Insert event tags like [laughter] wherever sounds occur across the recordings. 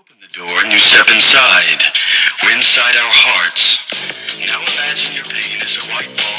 open the door and you step inside. We're inside our hearts. Now imagine your pain is a white ball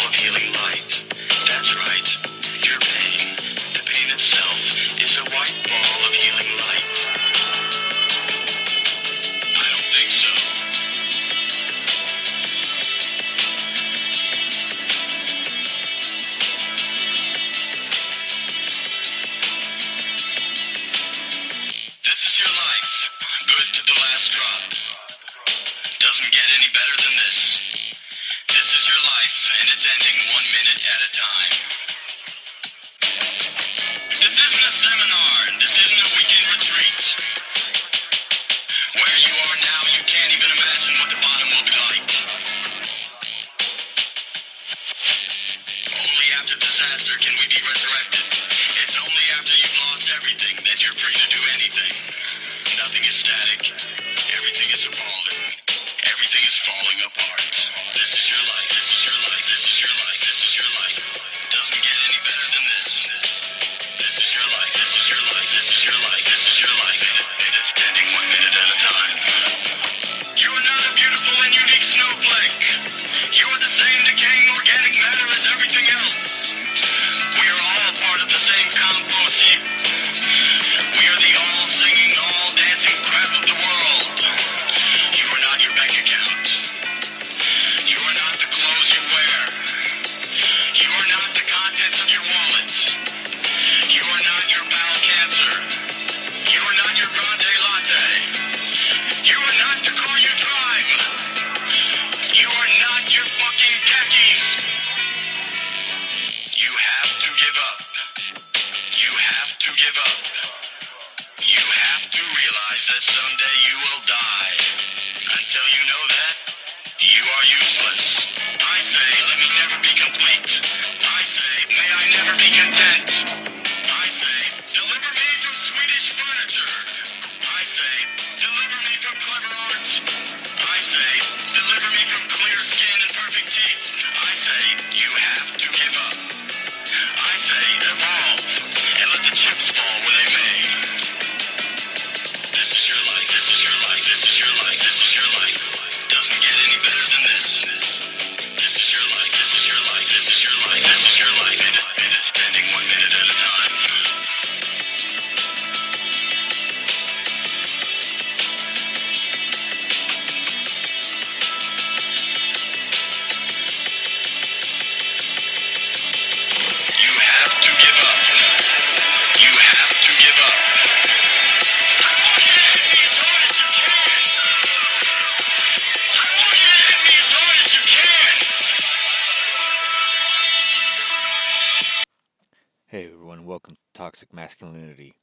welcome to Toxic Masculinity.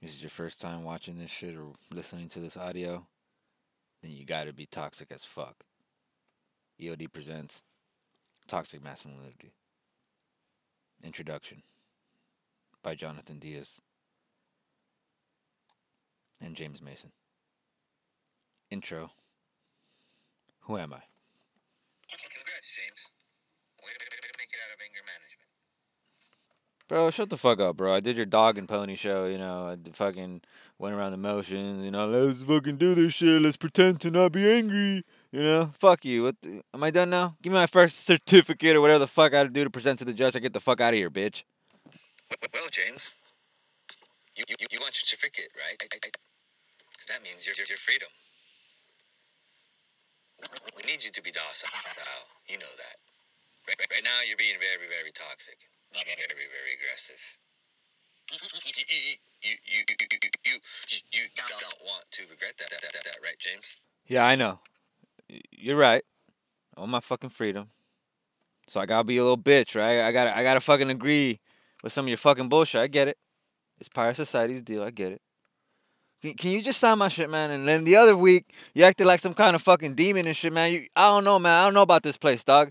This is your first time watching this shit or listening to this audio, then you gotta be toxic as fuck. EOD presents Toxic Masculinity. Introduction by Jonathan Diaz and James Mason. Intro Who am I? Congrats, James. Way to, way to make it out of anger management. Bro, shut the fuck up, bro. I did your dog and pony show, you know. I fucking went around the motions, you know. Let's fucking do this shit. Let's pretend to not be angry, you know. Fuck you. What? The, am I done now? Give me my first certificate or whatever the fuck I gotta do to present to the judge. I get the fuck out of here, bitch. Well, James, you, you, you want your certificate, right? Because that means your, your, your freedom. We need you to be docile. You know that. Right, right now, you're being very, very toxic. Very, very aggressive. [laughs] You, you, you, you, don't want to regret that, that, that, that, right, James? Yeah, I know. You're right. Want my fucking freedom. So I gotta be a little bitch, right? I gotta, I gotta fucking agree with some of your fucking bullshit. I get it. It's of society's deal. I get it. Can, can you just sign my shit, man? And then the other week, you acted like some kind of fucking demon and shit, man. You, I don't know, man. I don't know about this place, dog.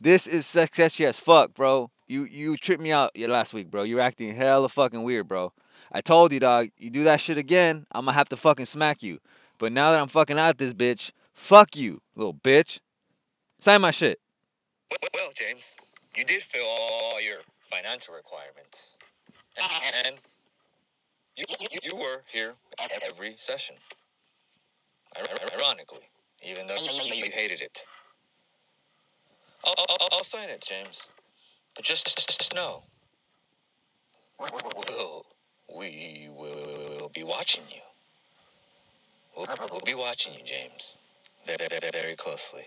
This is sketchy as fuck, bro. You, you tripped me out last week, bro. You're acting hella fucking weird, bro. I told you, dog. You do that shit again, I'm gonna have to fucking smack you. But now that I'm fucking out this bitch, fuck you, little bitch. Sign my shit. Well, well, James, you did fill all your financial requirements, and you, you, you were here at every session. Ironically, even though you hated it. I'll, I'll, I'll sign it, James. But just, just, just know. We'll, we will be watching you. We'll, we'll be watching you, James. Very, very, very closely.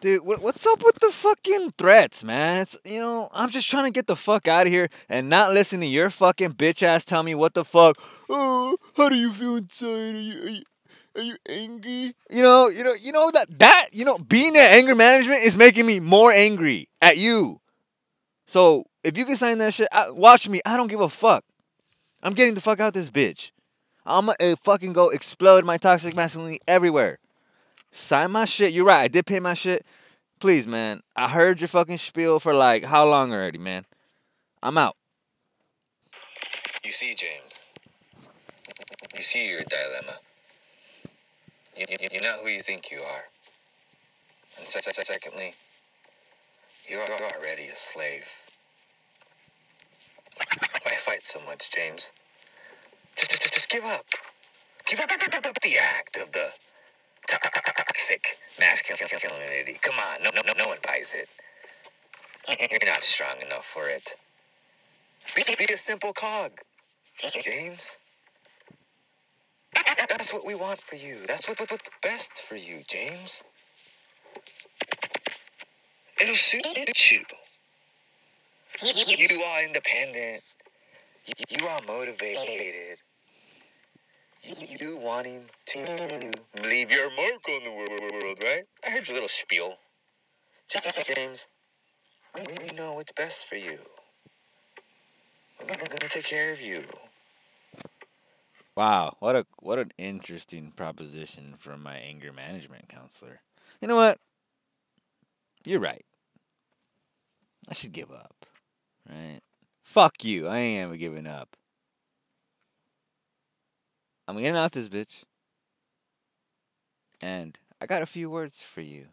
Dude, what, what's up with the fucking threats, man? It's you know, I'm just trying to get the fuck out of here and not listen to your fucking bitch ass tell me what the fuck. Oh, how do you feel inside? Are you, are you are you angry? You know, you know, you know that that you know, being at anger management is making me more angry at you. So if you can sign that shit, I, watch me. I don't give a fuck. I'm getting the fuck out this bitch. I'm gonna uh, fucking go explode my toxic masculinity everywhere. Sign my shit. You're right. I did pay my shit. Please, man. I heard your fucking spiel for like how long already, man? I'm out. You see, James. You see your dilemma. You, you, you're not who you think you are. And se- se- secondly, you are already a slave. Why fight so much, James? Just, just, just give up. Give up the act of the toxic masculinity. Come on, no, no, no, no one buys it. You're not strong enough for it. Be, be a simple cog, James. That- That's what we want for you. That's what, what, what's best for you, James. It'll suit you. You are independent. You, are motivated. You, wanting to leave your mark on the world, right? I heard your little spiel. Just James, we know what's best for you. We're gonna take care of you. Wow, what a what an interesting proposition from my anger management counselor. You know what? You're right. I should give up. Right? Fuck you. I am giving up. I'm getting out this bitch. And I got a few words for you.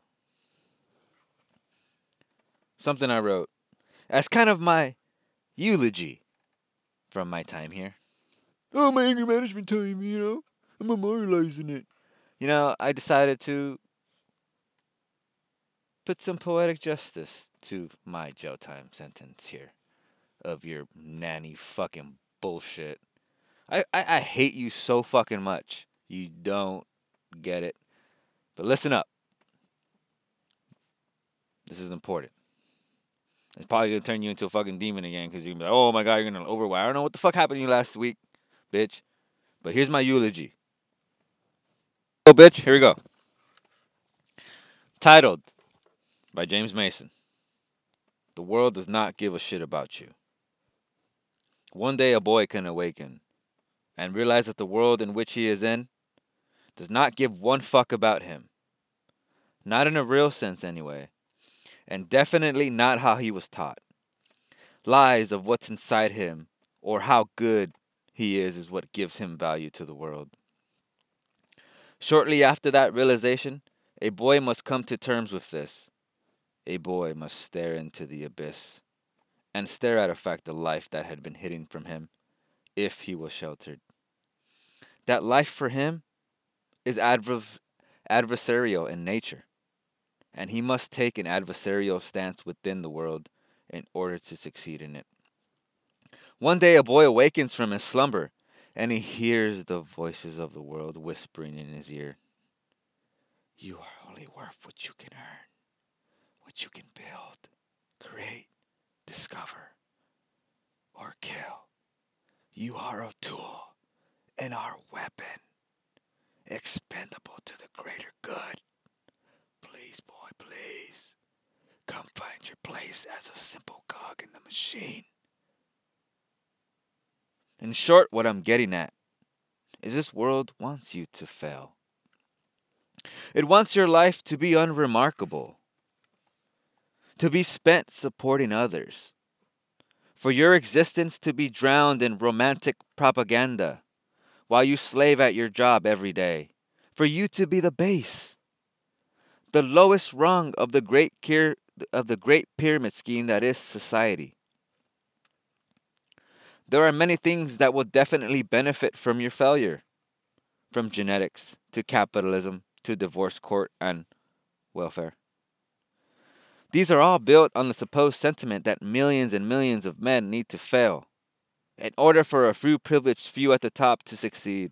Something I wrote as kind of my eulogy from my time here. Oh, my anger management time, you know? I'm memorializing it. You know, I decided to put some poetic justice to my jail time sentence here of your nanny fucking bullshit. I, I, I hate you so fucking much. You don't get it. But listen up. This is important. It's probably gonna turn you into a fucking demon again because you're gonna be like, oh my god, you're gonna overwhelm. I don't know what the fuck happened to you last week, bitch. But here's my eulogy. Oh, bitch, here we go. Titled by James Mason The world does not give a shit about you. One day a boy can awaken and realize that the world in which he is in does not give one fuck about him. Not in a real sense, anyway, and definitely not how he was taught. Lies of what's inside him or how good he is is what gives him value to the world. Shortly after that realization, a boy must come to terms with this. A boy must stare into the abyss and stare at a fact of life that had been hidden from him if he was sheltered. That life for him is adver- adversarial in nature, and he must take an adversarial stance within the world in order to succeed in it. One day a boy awakens from his slumber and he hears the voices of the world whispering in his ear You are only worth what you can earn, what you can build, create, discover, or kill. You are a tool and our weapon, expendable to the greater good. Please, boy, please, come find your place as a simple cog in the machine. In short, what I'm getting at is this world wants you to fail. It wants your life to be unremarkable, to be spent supporting others, for your existence to be drowned in romantic propaganda while you slave at your job every day, for you to be the base, the lowest rung of the great of the great pyramid scheme that is society. There are many things that will definitely benefit from your failure. from genetics to capitalism to divorce court and welfare. These are all built on the supposed sentiment that millions and millions of men need to fail in order for a few privileged few at the top to succeed.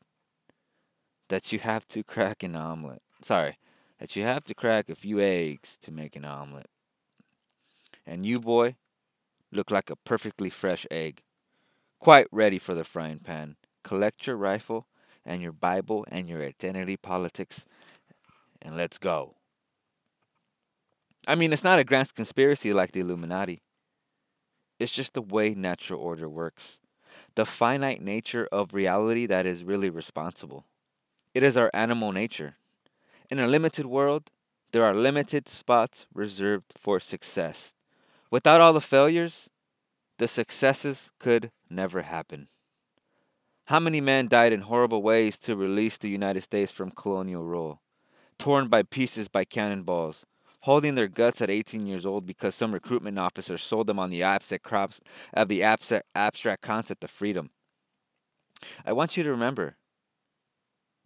That you have to crack an omelet. Sorry, that you have to crack a few eggs to make an omelet. And you, boy, look like a perfectly fresh egg, quite ready for the frying pan. Collect your rifle and your Bible and your identity politics, and let's go. I mean, it's not a grand conspiracy like the Illuminati. It's just the way natural order works. The finite nature of reality that is really responsible. It is our animal nature. In a limited world, there are limited spots reserved for success. Without all the failures, the successes could never happen. How many men died in horrible ways to release the United States from colonial rule? Torn by pieces by cannonballs, holding their guts at 18 years old because some recruitment officer sold them on the abstract crops of the abstract, abstract concept of freedom. I want you to remember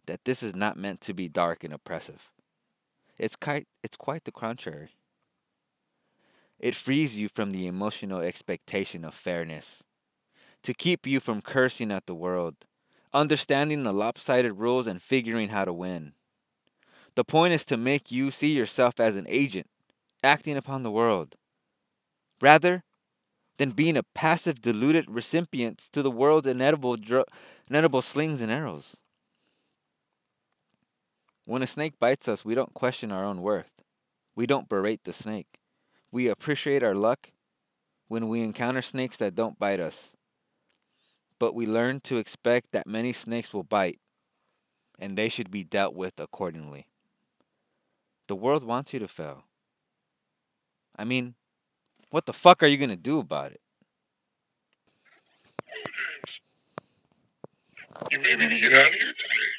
that this is not meant to be dark and oppressive. It's quite, it's quite the contrary. It frees you from the emotional expectation of fairness, to keep you from cursing at the world, understanding the lopsided rules and figuring how to win. The point is to make you see yourself as an agent acting upon the world, rather than being a passive, deluded recipient to the world's inedible, dr- inedible slings and arrows. When a snake bites us, we don't question our own worth. We don't berate the snake. We appreciate our luck when we encounter snakes that don't bite us. But we learn to expect that many snakes will bite, and they should be dealt with accordingly. The world wants you to fail. I mean, what the fuck are you to do about it? You may be to get out of here today.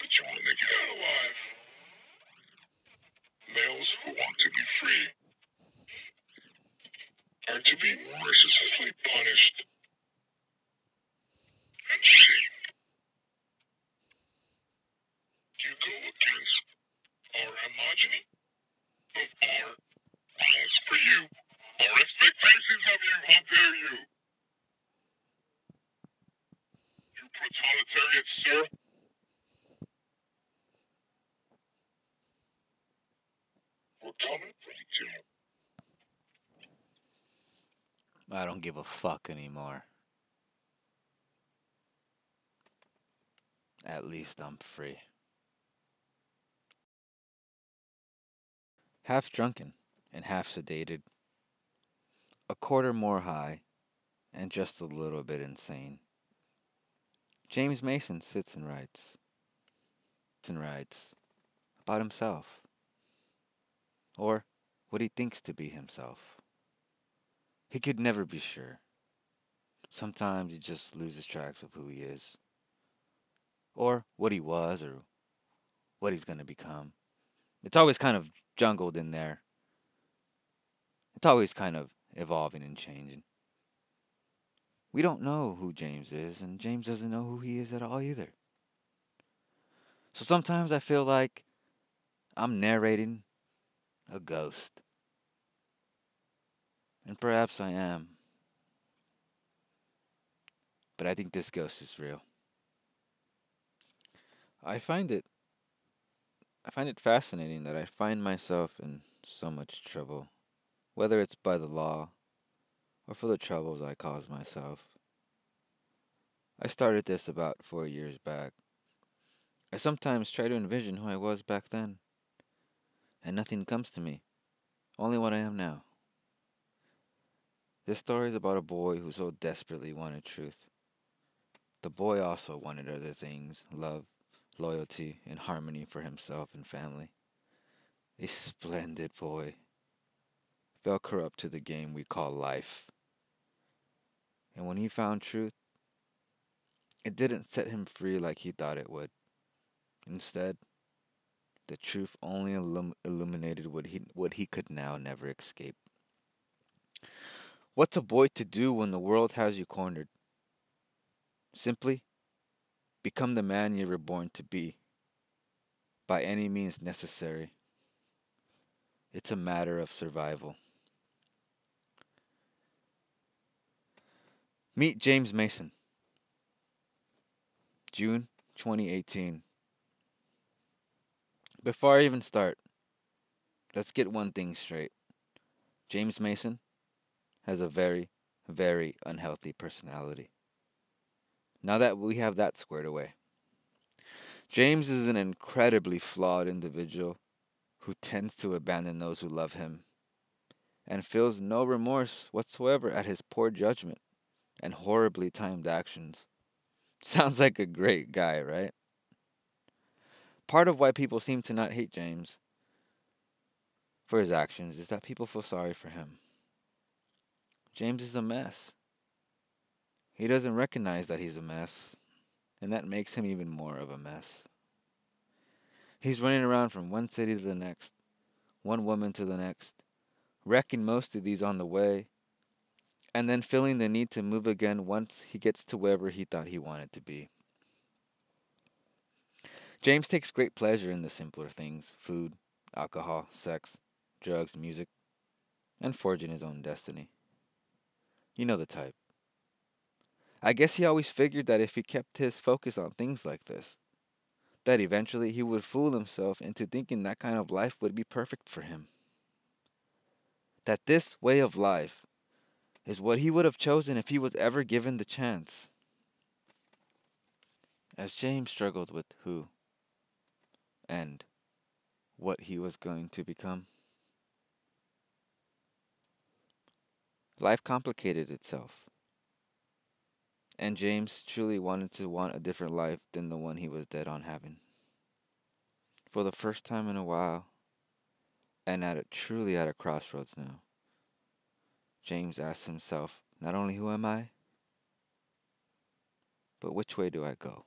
But you want to it out alive. Males who want to be free are to be mercilessly punished and shamed. You go against our homogeny of our laws for you, our expectations of you. How dare you? You proletariat, sir. We're coming for you, Jim. I don't give fuck anymore. At least I'm free. Half drunken and half sedated. A quarter more high and just a little bit insane. James Mason sits and writes. And writes about himself. Or what he thinks to be himself. He could never be sure. Sometimes he just loses tracks of who he is, or what he was, or what he's going to become. It's always kind of jungled in there. It's always kind of evolving and changing. We don't know who James is, and James doesn't know who he is at all either. So sometimes I feel like I'm narrating a ghost. And perhaps I am. But I think this ghost is real. I find it I find it fascinating that I find myself in so much trouble, whether it's by the law or for the troubles I cause myself. I started this about four years back. I sometimes try to envision who I was back then, and nothing comes to me, only what I am now. This story is about a boy who so desperately wanted truth. The boy also wanted other things love, loyalty, and harmony for himself and family. A splendid boy. Fell corrupt to the game we call life. And when he found truth, it didn't set him free like he thought it would. Instead, the truth only illum- illuminated what he, what he could now never escape. What's a boy to do when the world has you cornered? Simply become the man you were born to be by any means necessary. It's a matter of survival. Meet James Mason. June 2018. Before I even start, let's get one thing straight. James Mason has a very, very unhealthy personality. Now that we have that squared away, James is an incredibly flawed individual who tends to abandon those who love him and feels no remorse whatsoever at his poor judgment and horribly timed actions. [laughs] Sounds like a great guy, right? Part of why people seem to not hate James for his actions is that people feel sorry for him. James is a mess. He doesn't recognize that he's a mess, and that makes him even more of a mess. He's running around from one city to the next, one woman to the next, wrecking most of these on the way, and then feeling the need to move again once he gets to wherever he thought he wanted to be. James takes great pleasure in the simpler things food, alcohol, sex, drugs, music, and forging his own destiny. You know the type. I guess he always figured that if he kept his focus on things like this, that eventually he would fool himself into thinking that kind of life would be perfect for him. That this way of life is what he would have chosen if he was ever given the chance. As James struggled with who and what he was going to become, life complicated itself. And James truly wanted to want a different life than the one he was dead on having. For the first time in a while, and at a, truly at a crossroads now, James asked himself, not only who am I, but which way do I go?